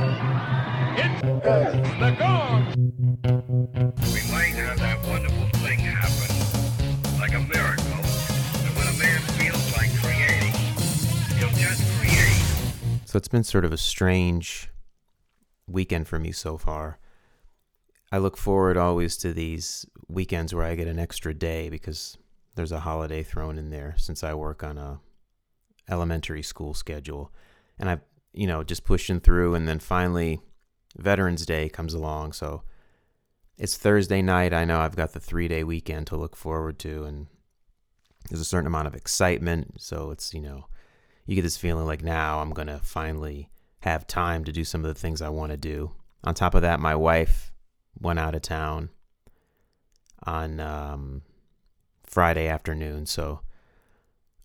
It's the gong. We might have that wonderful thing happen, like a miracle. And when a man feels like creating, he'll just create. So it's been sort of a strange weekend for me so far. I look forward always to these weekends where I get an extra day because there's a holiday thrown in there since I work on a elementary school schedule. And I, you know, just pushing through and then finally Veterans Day comes along, so it's Thursday night. I know I've got the 3-day weekend to look forward to and there's a certain amount of excitement, so it's, you know, you get this feeling like now I'm going to finally have time to do some of the things I want to do. On top of that, my wife went out of town on um, Friday afternoon, so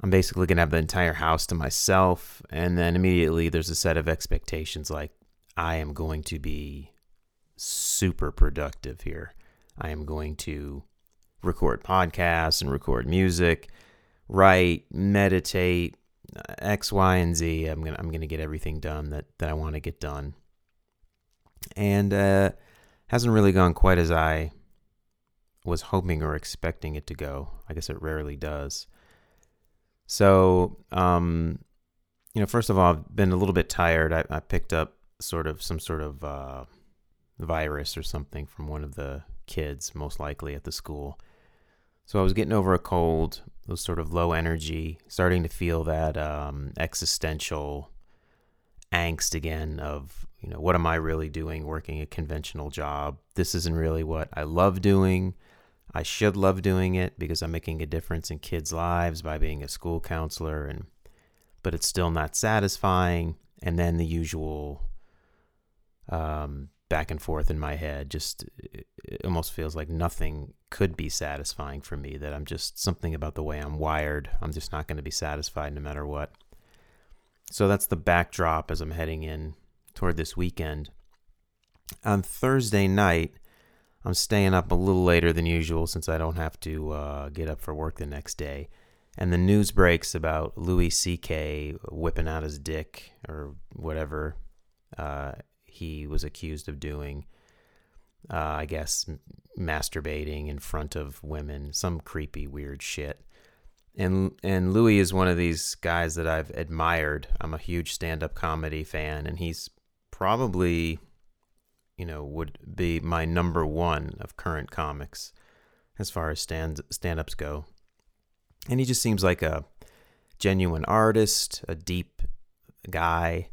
I'm basically going to have the entire house to myself. And then immediately there's a set of expectations like, I am going to be super productive here. I am going to record podcasts and record music, write, meditate, X, Y, and Z. I'm gonna I'm gonna get everything done that that I want to get done, and uh, hasn't really gone quite as I was hoping or expecting it to go. I guess it rarely does. So, um, you know, first of all, I've been a little bit tired. I, I picked up sort of some sort of uh, virus or something from one of the kids, most likely at the school. So I was getting over a cold, was sort of low energy, starting to feel that um, existential angst again of, you know, what am I really doing working a conventional job? This isn't really what I love doing. I should love doing it because I'm making a difference in kids' lives by being a school counselor and but it's still not satisfying and then the usual um, back and forth in my head. Just it almost feels like nothing could be satisfying for me. That I'm just something about the way I'm wired. I'm just not going to be satisfied no matter what. So that's the backdrop as I'm heading in toward this weekend. On Thursday night, I'm staying up a little later than usual since I don't have to uh, get up for work the next day. And the news breaks about Louis C.K. whipping out his dick or whatever uh, he was accused of doing. Uh, I guess masturbating in front of women, some creepy, weird shit. And and Louis is one of these guys that I've admired. I'm a huge stand-up comedy fan, and he's probably, you know, would be my number one of current comics as far as stand stand-ups go. And he just seems like a genuine artist, a deep guy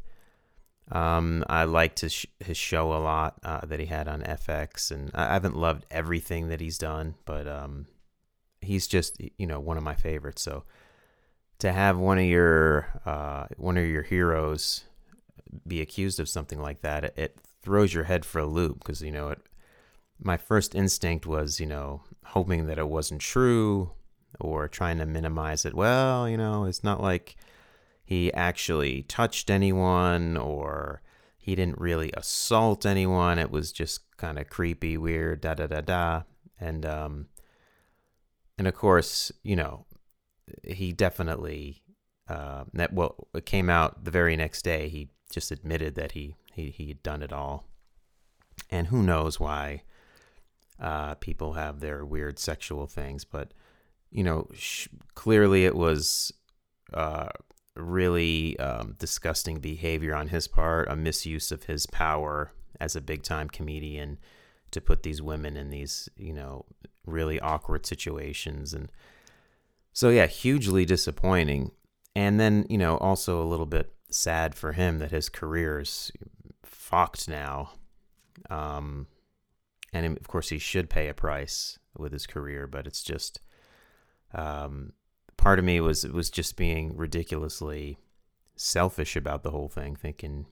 um, I liked his his show a lot uh, that he had on FX, and I haven't loved everything that he's done, but um, he's just you know one of my favorites. So to have one of your uh, one of your heroes be accused of something like that, it, it throws your head for a loop because you know it. My first instinct was you know hoping that it wasn't true or trying to minimize it. Well, you know, it's not like he actually touched anyone or he didn't really assault anyone. It was just kind of creepy, weird, da da da da. And um and of course, you know, he definitely uh that well it came out the very next day he just admitted that he he he'd done it all. And who knows why uh people have their weird sexual things, but you know, sh- clearly it was uh really um, disgusting behavior on his part, a misuse of his power as a big time comedian to put these women in these, you know, really awkward situations. And so, yeah, hugely disappointing. And then, you know, also a little bit sad for him that his career is fucked now. Um, and of course, he should pay a price with his career, but it's just, um, part of me was was just being ridiculously selfish about the whole thing, thinking,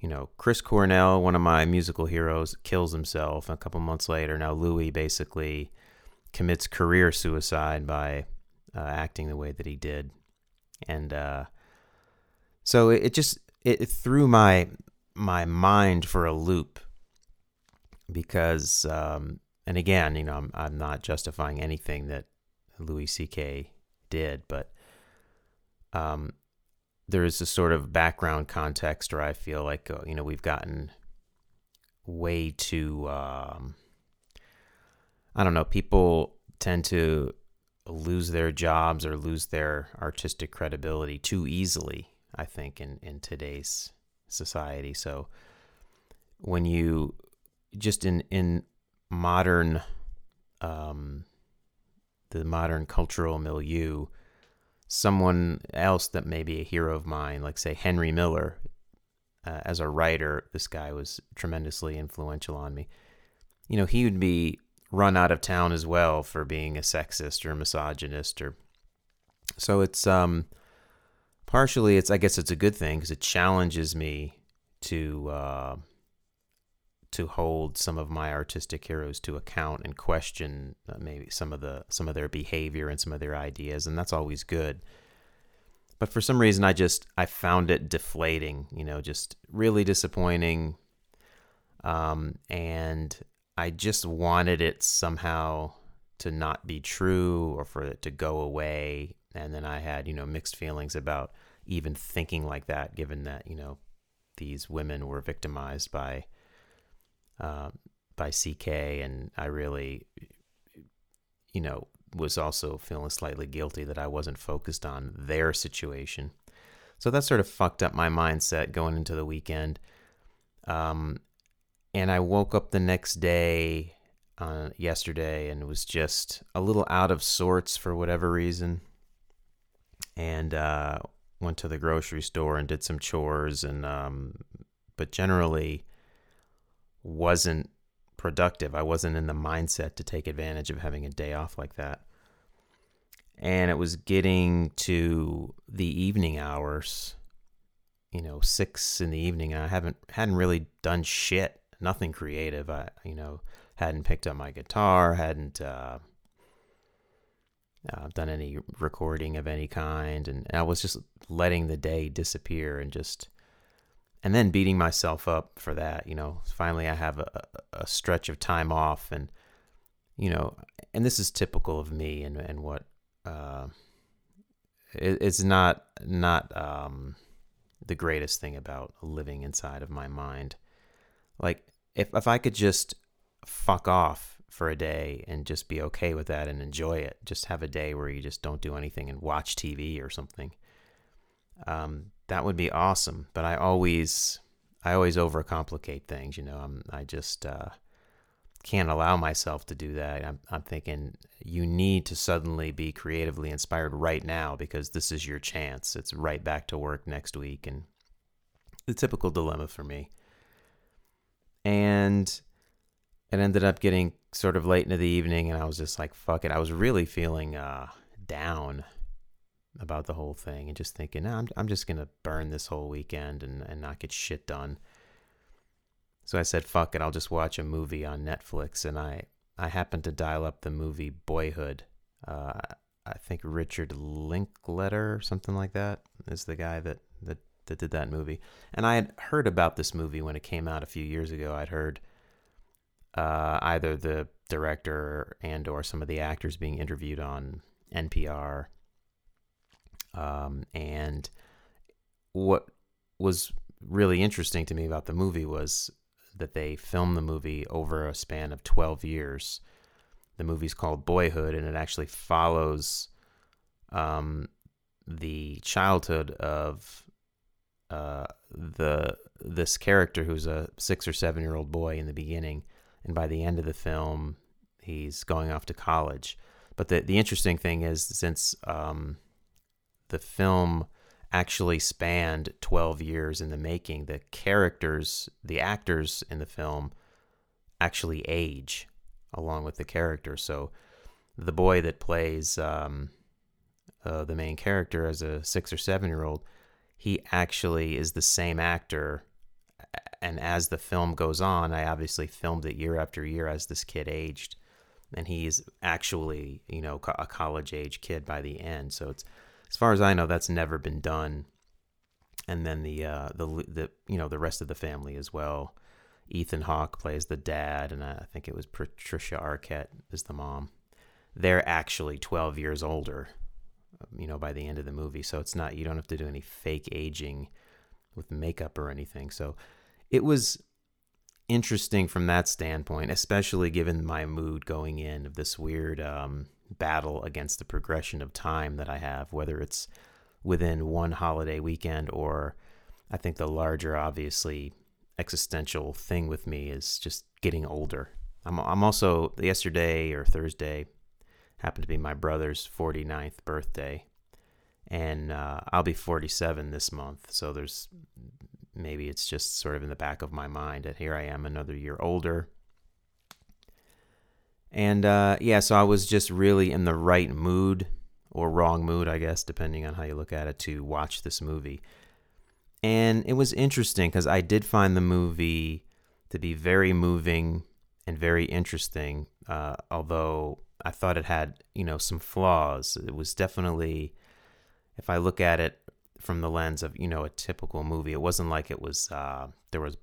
you know, Chris Cornell, one of my musical heroes, kills himself. A couple months later, now Louis basically commits career suicide by uh, acting the way that he did, and uh, so it, it just it, it, threw my my mind for a loop because, um, and again, you know, I'm I'm not justifying anything that Louis C.K did, but um, there is a sort of background context where I feel like uh, you know we've gotten way too um, I don't know people tend to lose their jobs or lose their artistic credibility too easily I think in in today's society so when you just in in modern um, the modern cultural milieu someone else that may be a hero of mine, like say Henry Miller, uh, as a writer, this guy was tremendously influential on me. You know, he would be run out of town as well for being a sexist or a misogynist or so it's um partially it's I guess it's a good thing because it challenges me to uh, to hold some of my artistic heroes to account and question uh, maybe some of the some of their behavior and some of their ideas and that's always good. But for some reason i just i found it deflating you know just really disappointing. Um, and i just wanted it somehow to not be true or for it to go away and then i had you know mixed feelings about even thinking like that given that you know these women were victimized by uh, by CK, and I really, you know, was also feeling slightly guilty that I wasn't focused on their situation. So that sort of fucked up my mindset going into the weekend. Um, and I woke up the next day, uh, yesterday, and was just a little out of sorts for whatever reason. And uh, went to the grocery store and did some chores, and um, but generally wasn't productive. I wasn't in the mindset to take advantage of having a day off like that. And it was getting to the evening hours, you know, six in the evening. I haven't hadn't really done shit, nothing creative. I, you know, hadn't picked up my guitar, hadn't uh, uh, done any recording of any kind, and, and I was just letting the day disappear and just and then beating myself up for that. You know, finally I have a, a stretch of time off, and you know, and this is typical of me and and what uh, it, it's not not um, the greatest thing about living inside of my mind. Like if if I could just fuck off for a day and just be okay with that and enjoy it, just have a day where you just don't do anything and watch TV or something. Um, that would be awesome. But I always, I always overcomplicate things. You know, I'm, I just uh, can't allow myself to do that. I'm, I'm thinking you need to suddenly be creatively inspired right now because this is your chance. It's right back to work next week, and the typical dilemma for me. And it ended up getting sort of late into the evening, and I was just like, "Fuck it." I was really feeling uh, down about the whole thing and just thinking, nah, I'm, I'm just going to burn this whole weekend and, and not get shit done. So I said, fuck it, I'll just watch a movie on Netflix. And I, I happened to dial up the movie Boyhood. Uh, I think Richard Linkletter or something like that is the guy that, that, that did that movie. And I had heard about this movie when it came out a few years ago. I'd heard uh, either the director and or some of the actors being interviewed on NPR um, and what was really interesting to me about the movie was that they filmed the movie over a span of 12 years. The movie's called Boyhood, and it actually follows um, the childhood of uh, the this character who's a six or seven year old boy in the beginning, and by the end of the film, he's going off to college. But the the interesting thing is, since um, the film actually spanned 12 years in the making. The characters, the actors in the film actually age along with the character. So the boy that plays um, uh, the main character as a six or seven year old, he actually is the same actor. And as the film goes on, I obviously filmed it year after year as this kid aged. And he's actually, you know, a college age kid by the end. So it's as far as I know, that's never been done. And then the uh, the the you know the rest of the family as well. Ethan Hawke plays the dad, and I think it was Patricia Arquette is the mom. They're actually 12 years older you know, by the end of the movie. So it's not, you don't have to do any fake aging with makeup or anything. So it was interesting from that standpoint, especially given my mood going in of this weird um, battle against the progression of time that I have, whether it's within one holiday weekend or I think the larger, obviously, existential thing with me is just getting older. I'm, I'm also, yesterday or Thursday happened to be my brother's 49th birthday. And uh, I'll be 47 this month. So there's maybe it's just sort of in the back of my mind that here I am another year older. And uh, yeah, so I was just really in the right mood or wrong mood, I guess, depending on how you look at it, to watch this movie. And it was interesting because I did find the movie to be very moving and very interesting, uh, although I thought it had, you know, some flaws. It was definitely, if I look at it from the lens of, you know, a typical movie, it wasn't like it was, uh, there was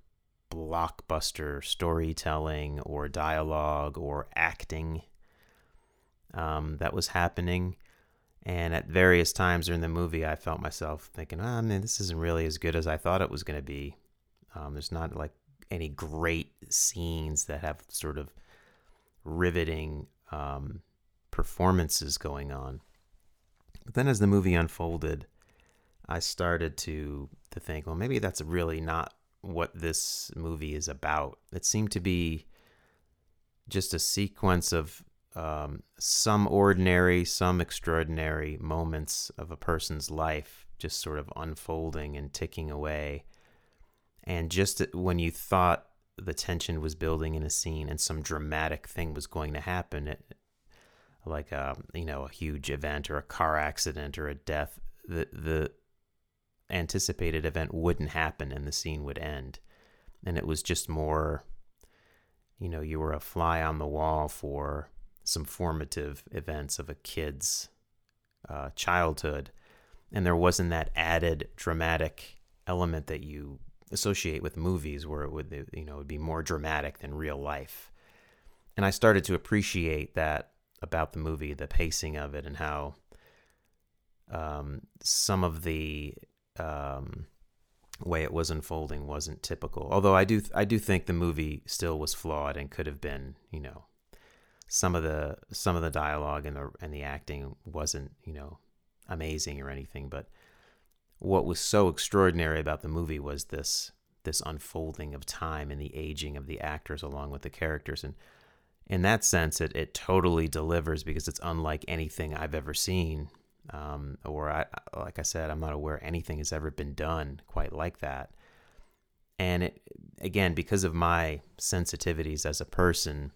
blockbuster storytelling or dialogue or acting um, that was happening. And at various times during the movie, I felt myself thinking, oh, man, this isn't really as good as I thought it was going to be. Um, there's not like any great scenes that have sort of riveting um, performances going on. But then as the movie unfolded, I started to to think, well, maybe that's really not what this movie is about. It seemed to be just a sequence of um, some ordinary, some extraordinary moments of a person's life just sort of unfolding and ticking away. And just when you thought the tension was building in a scene and some dramatic thing was going to happen, it, like a um, you know a huge event or a car accident or a death, the the anticipated event wouldn't happen and the scene would end, and it was just more. You know, you were a fly on the wall for some formative events of a kid's uh, childhood, and there wasn't that added dramatic element that you associate with movies, where it would you know would be more dramatic than real life. And I started to appreciate that about the movie, the pacing of it, and how um, some of the um, way it was unfolding wasn't typical. Although I do I do think the movie still was flawed and could have been you know some of the some of the dialogue and the and the acting wasn't you know amazing or anything, but what was so extraordinary about the movie was this this unfolding of time and the aging of the actors along with the characters and in that sense it, it totally delivers because it's unlike anything i've ever seen um, or I, like i said i'm not aware anything has ever been done quite like that and it again because of my sensitivities as a person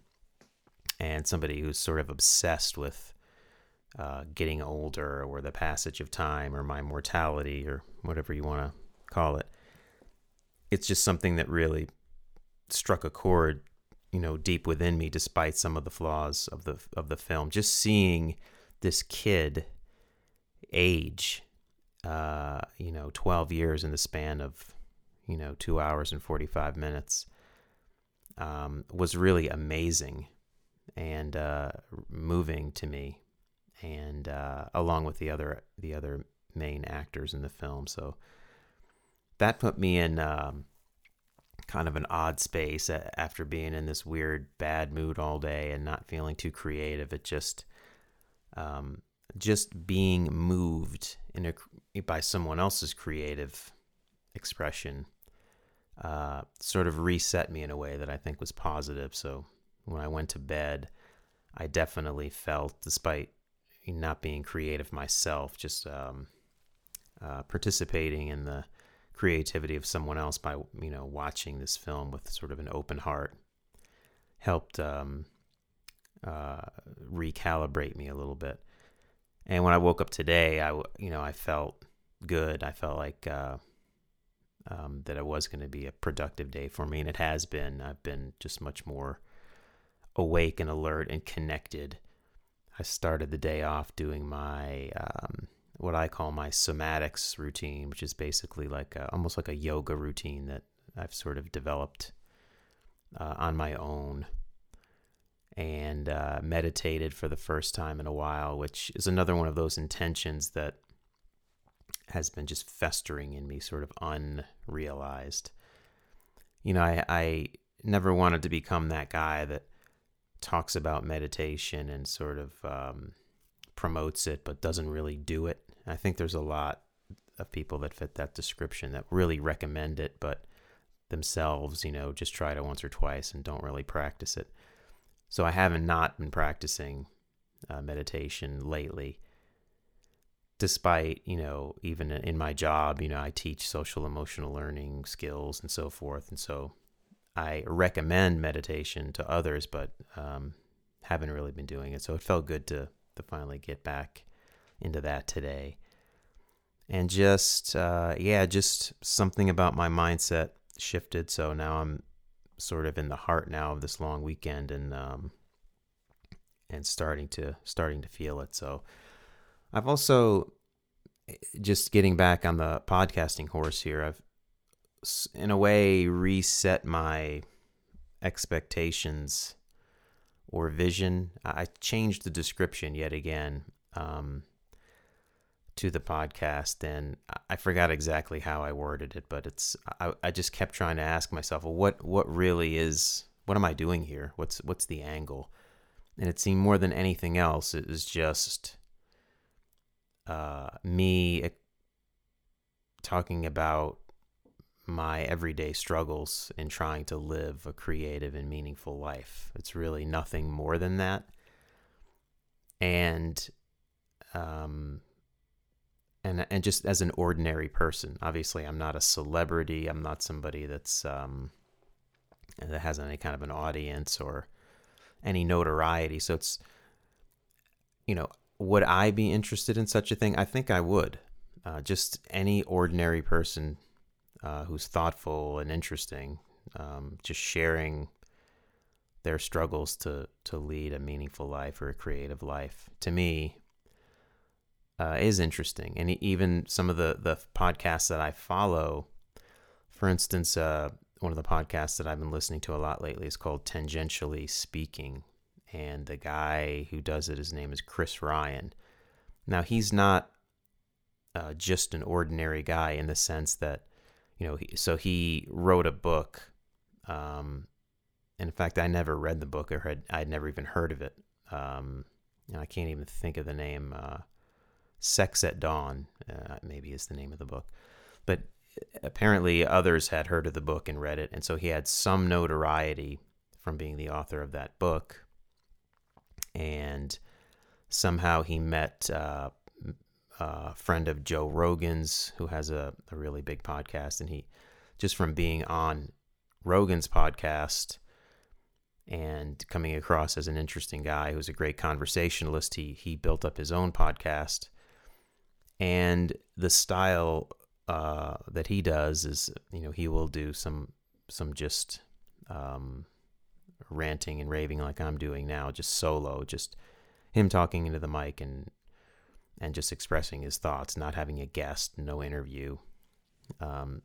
and somebody who's sort of obsessed with uh, getting older or the passage of time or my mortality or whatever you want to call it. It's just something that really struck a chord, you know, deep within me, despite some of the flaws of the of the film. Just seeing this kid age, uh, you know, twelve years in the span of, you know, two hours and forty five minutes, um, was really amazing and uh, moving to me, and uh, along with the other the other main actors in the film. So that put me in um, kind of an odd space after being in this weird bad mood all day and not feeling too creative. It just um, just being moved in a, by someone else's creative expression uh, sort of reset me in a way that I think was positive. So when I went to bed, I definitely felt, despite not being creative myself, just um, uh, participating in the creativity of someone else by you know watching this film with sort of an open heart helped um, uh, recalibrate me a little bit. And when I woke up today, I you know I felt good. I felt like uh, um, that it was going to be a productive day for me, and it has been. I've been just much more awake and alert and connected. I started the day off doing my um, what I call my somatics routine, which is basically like a, almost like a yoga routine that I've sort of developed uh, on my own. And uh, meditated for the first time in a while, which is another one of those intentions that has been just festering in me, sort of unrealized. You know, I, I never wanted to become that guy that talks about meditation and sort of um, promotes it, but doesn't really do it. I think there's a lot of people that fit that description that really recommend it, but themselves, you know, just try it once or twice and don't really practice it. So I haven't not been practicing uh, meditation lately. Despite you know even in my job you know i teach social emotional learning skills and so forth. And so i recommend meditation to others but um, haven't really been doing it. So it felt good to to finally get back into that today. And just uh, yeah just something about my mindset shifted. So now i'm sort of in the heart now of this long weekend and um, and starting to starting to feel it so I've also just getting back on the podcasting horse here. I've in a way reset my expectations or vision. I changed the description yet again um, to the podcast, and I forgot exactly how I worded it, but it's I, I just kept trying to ask myself, well, what what really is what am I doing here? What's what's the angle? And it seemed more than anything else, it was just uh, me talking about my everyday struggles in trying to live a creative and meaningful life. It's really nothing more than that. And um and and just as an ordinary person. Obviously, I'm not a celebrity. I'm not somebody that's um that has any kind of an audience or any notoriety. So it's you know, would I be interested in such a thing? I think I would. Uh, just any ordinary person uh, who's thoughtful and interesting, um, just sharing their struggles to to lead a meaningful life or a creative life. To me, uh, is interesting, and even some of the the podcasts that I follow, for instance, uh, one of the podcasts that I've been listening to a lot lately is called Tangentially Speaking, and the guy who does it, his name is Chris Ryan. Now he's not uh, just an ordinary guy in the sense that, you know, he, so he wrote a book. Um, in fact, I never read the book or had I'd never even heard of it. Um, and I can't even think of the name. Uh, Sex at Dawn, uh, maybe is the name of the book. But apparently, others had heard of the book and read it, and so he had some notoriety from being the author of that book. And somehow he met uh, a friend of Joe Rogan's who has a, a really big podcast. And he, just from being on Rogan's podcast and coming across as an interesting guy who's a great conversationalist, he, he built up his own podcast. And the style uh, that he does is, you know, he will do some some just um, ranting and raving like I'm doing now, just solo, just him talking into the mic and and just expressing his thoughts, not having a guest, no interview. Um,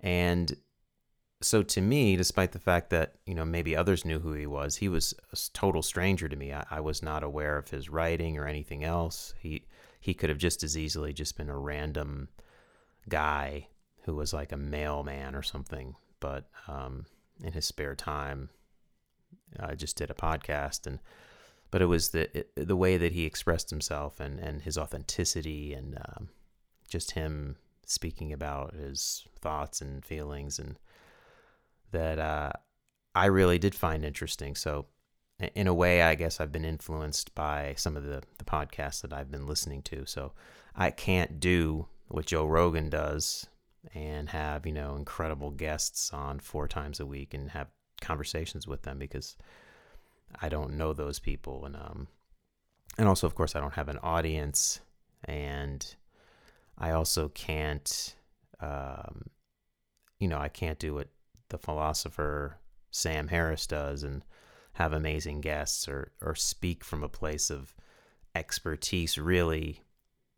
and so to me, despite the fact that, you know, maybe others knew who he was, he was a total stranger to me. I, I was not aware of his writing or anything else. He he could have just as easily just been a random guy who was like a mailman or something. But um, in his spare time, I just did a podcast and but it was the the way that he expressed himself and and his authenticity and um, just him speaking about his thoughts and feelings and that uh, I really did find interesting. So in a way, I guess I've been influenced by some of the the podcasts that I've been listening to. So I can't do what Joe Rogan does and have you know incredible guests on four times a week and have conversations with them because I don't know those people, and um, and also of course I don't have an audience, and I also can't, um, you know, I can't do what the philosopher Sam Harris does. And have amazing guests or or speak from a place of expertise really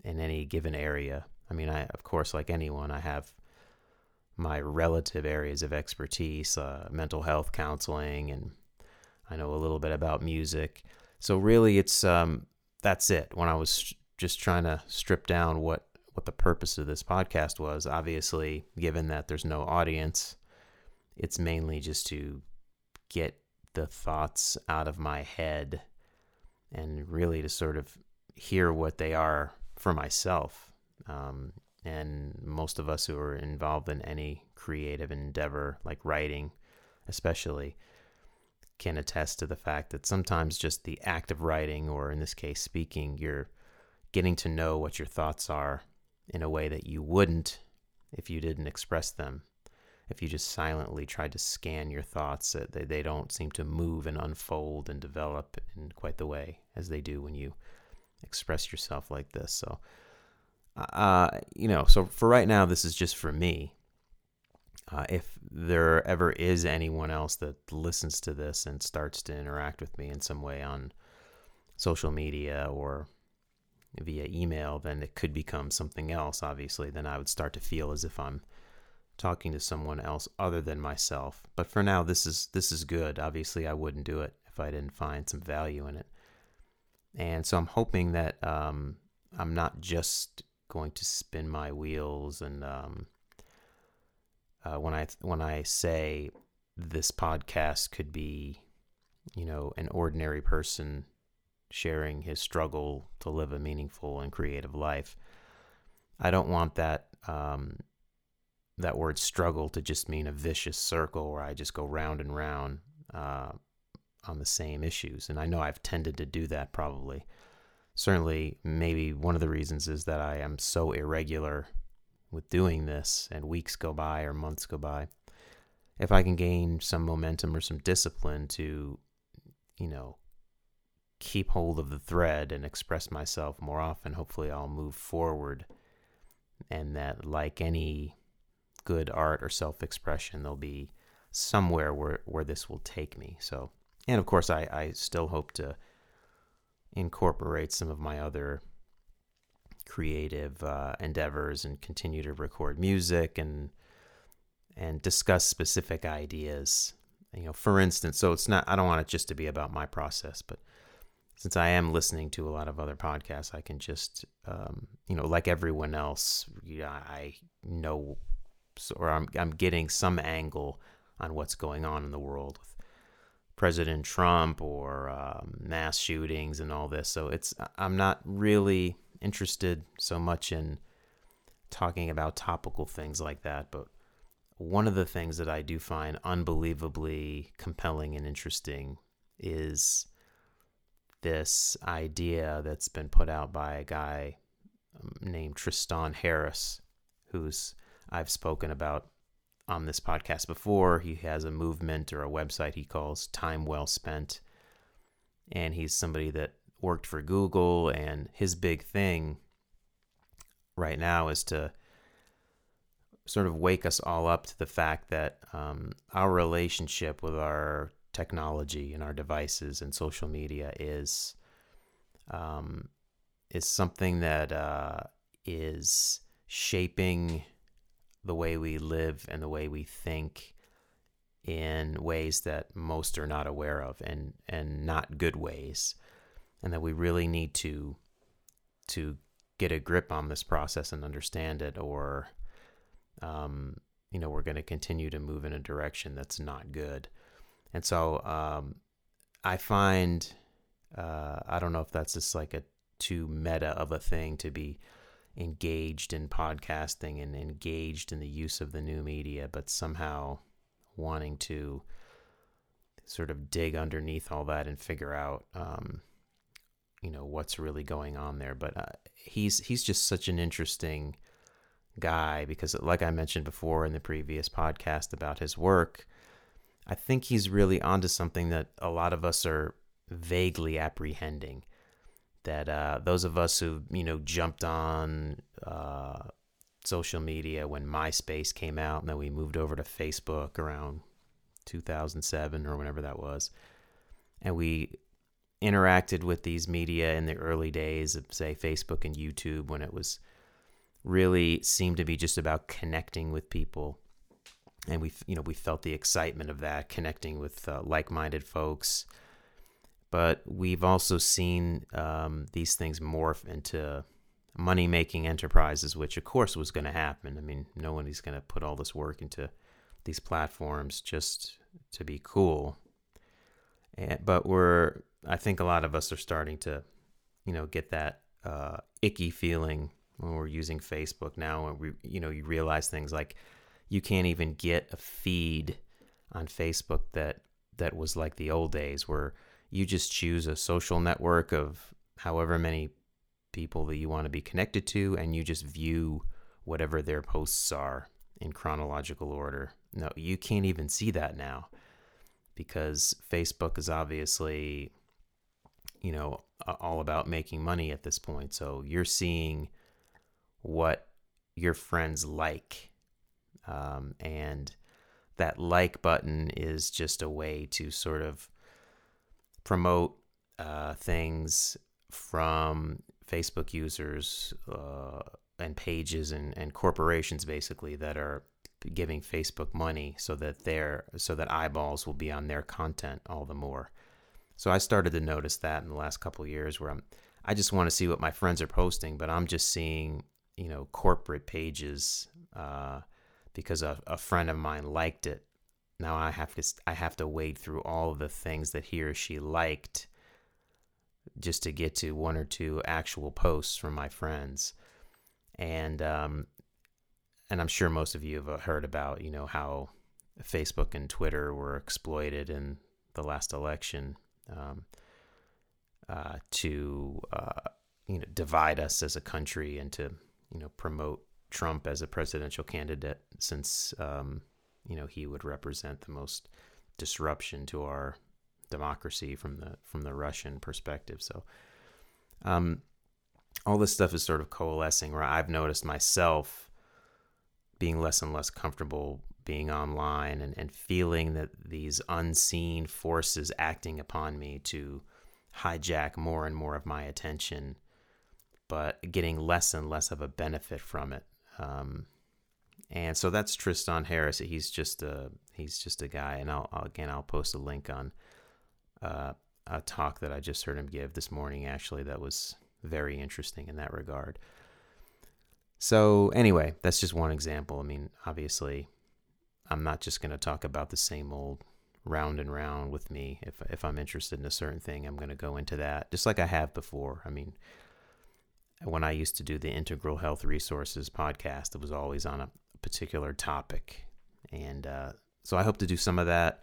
in any given area. I mean, I of course like anyone, I have my relative areas of expertise, uh, mental health counseling and I know a little bit about music. So really, it's um, that's it. When I was just trying to strip down what what the purpose of this podcast was, obviously, given that there's no audience, it's mainly just to get the thoughts out of my head and really to sort of hear what they are for myself. Um, and most of us who are involved in any creative endeavor, like writing, especially, can attest to the fact that sometimes just the act of writing, or in this case, speaking, you're getting to know what your thoughts are in a way that you wouldn't if you didn't express them. If you just silently try to scan your thoughts, uh, they, they don't seem to move and unfold and develop in quite the way as they do when you express yourself like this. So, uh, you know, so for right now, this is just for me. Uh, if there ever is anyone else that listens to this and starts to interact with me in some way on social media or via email, then it could become something else, obviously. Then I would start to feel as if I'm talking to someone else other than myself. But for now, this is this is good. Obviously, I wouldn't do it if I didn't find some value in it. And so I'm hoping that um, I'm not just going to spin my wheels and um, uh, when I when I say this podcast could be, you know, an ordinary person sharing his struggle to live a meaningful and creative life. I don't want that um, that word struggle to just mean a vicious circle where I just go round and round uh, on the same issues. And I know I've tended to do that probably. Certainly, maybe one of the reasons is that I am so irregular with doing this, and weeks go by or months go by. If I can gain some momentum or some discipline to, you know, keep hold of the thread and express myself more often, hopefully I'll move forward. And that, like any good art or self expression, there'll be somewhere where, where this will take me. So, and of course, I, I still hope to incorporate some of my other creative uh, endeavors and continue to record music and and discuss specific ideas. You know, for instance, so it's not I don't want it just to be about my process, but since I am listening to a lot of other podcasts, I can just um, you know, like everyone else, yeah, I know or I'm I'm getting some angle on what's going on in the world with President Trump or um, mass shootings and all this. So it's I'm not really interested so much in talking about topical things like that, but one of the things that I do find unbelievably compelling and interesting is this idea that's been put out by a guy um, named Tristan Harris, who's I've spoken about on this podcast before. He has a movement or a website he calls Time Well Spent. And he's somebody that worked for Google, and his big thing right now is to sort of wake us all up to the fact that um, our relationship with our technology and our devices and social media is um, is something that uh, is shaping the way we live and the way we think in ways that most are not aware of and and not good ways. And that we really need to to get a grip on this process and understand it or um, you know we're going to continue to move in a direction that's not good. And so um, i find uh, i don't know if that's just like a too meta of a thing to be engaged in podcasting and engaged in the use of the new media but somehow wanting to sort of dig underneath all that and figure out um, you know what's really going on there. But uh, he's he's just such an interesting guy because, like I mentioned before in the previous podcast about his work, I think he's really onto something that a lot of us are vaguely apprehending. That uh, those of us who you know jumped on uh, social media when MySpace came out, and then we moved over to Facebook around 2007 or whenever that was, and we interacted with these media in the early days of say Facebook and YouTube when it was really seemed to be just about connecting with people and we you know we felt the excitement of that, connecting with uh, like-minded folks. But we've also seen um, these things morph into money-making enterprises, which of course was going to happen. I mean, no one is going to put all this work into these platforms just to be cool. And, but we're, I think a lot of us are starting to, you know, get that uh, icky feeling when we're using Facebook now. And we, you know, you realize things like you can't even get a feed on Facebook that that was like the old days where you just choose a social network of however many people that you want to be connected to and you just view whatever their posts are in chronological order. No, you can't even see that now because Facebook is obviously you know all about making money at this point. So you're seeing what your friends like um, and that like button is just a way to sort of promote uh, things from Facebook users uh, and pages and, and corporations basically that are giving Facebook money so that their so that eyeballs will be on their content all the more. So I started to notice that in the last couple years where I'm I just want to see what my friends are posting, but I'm just seeing, you know, corporate pages uh, because a, a friend of mine liked it. Now I have to I have to wade through all the things that he or she liked just to get to one or two actual posts from my friends, and um, and I'm sure most of you have heard about you know how Facebook and Twitter were exploited in the last election um, uh, to uh, you know divide us as a country and to you know promote Trump as a presidential candidate, since um, you know he would represent the most disruption to our democracy from the from the Russian perspective. So, um, all this stuff is sort of coalescing. Where I've noticed myself being less and less comfortable being online and, and feeling that these unseen forces acting upon me to hijack more and more of my attention, but getting less and less of a benefit from it. Um, and so that's Tristan Harris. He's just a he's just a guy, and I'll, I'll again I'll post a link on uh, a talk that I just heard him give this morning. Actually, that was very interesting in that regard. So anyway, that's just one example. I mean, obviously, I'm not just going to talk about the same old round and round with me. If if I'm interested in a certain thing, I'm going to go into that, just like I have before. I mean, when I used to do the Integral Health Resources podcast, it was always on a particular topic. And uh, so I hope to do some of that,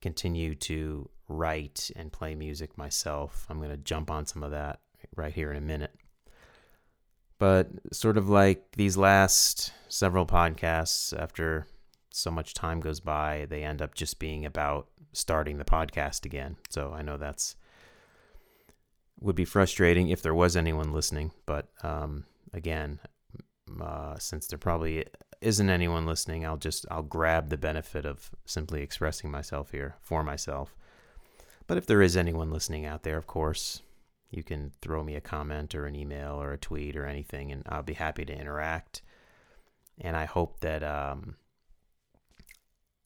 continue to write and play music myself. I'm going to jump on some of that right here in a minute. But sort of like these last several podcasts, after so much time goes by, they end up just being about starting the podcast again. So I know that's would be frustrating if there was anyone listening. But um, again, uh, since there probably isn't anyone listening, I'll just I'll grab the benefit of simply expressing myself here for myself. But if there is anyone listening out there, of course, you can throw me a comment or an email or a tweet or anything, and I'll be happy to interact. And I hope that um,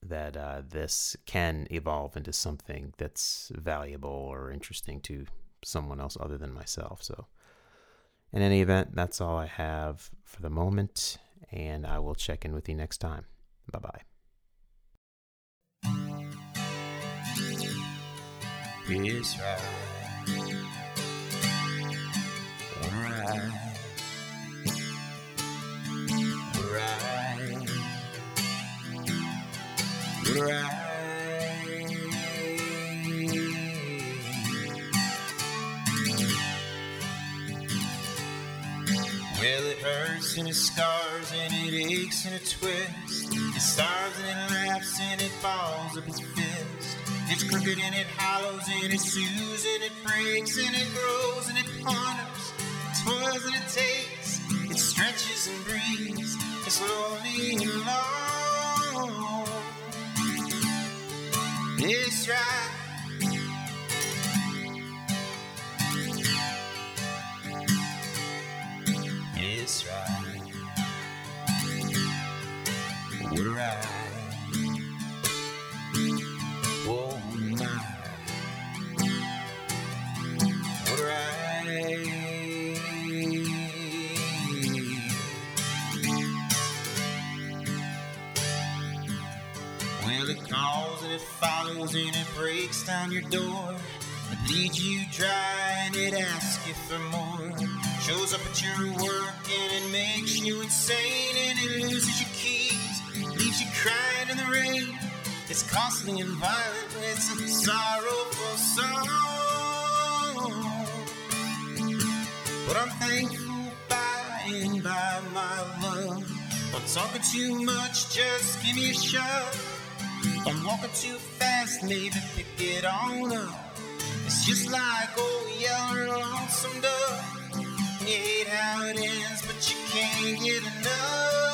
that uh, this can evolve into something that's valuable or interesting to someone else other than myself. So, in any event, that's all I have for the moment, and I will check in with you next time. Bye bye. It's right. Right. Right. Well, it hurts it aches and it twists. It starves and it laughs and it falls up its fist. It's crooked and it hollows and it soothes and it breaks and it grows and it ponders. It toils and it takes. It stretches and breathes. It's slowly and long. It's right. right. Oh my. All right. Well, it calls and it follows and it breaks down your door. It leads you dry and it asks you for more. Shows up at your work and it makes you insane and it loses your crying in the rain. It's costly and violent, it's a sorrowful song. But I'm thankful by and by my love. I'm talking too much, just give me a shove. I'm walking too fast, maybe pick it on up. It's just like oh, old Yeller lonesome dove. You hate how it ends, but you can't get enough.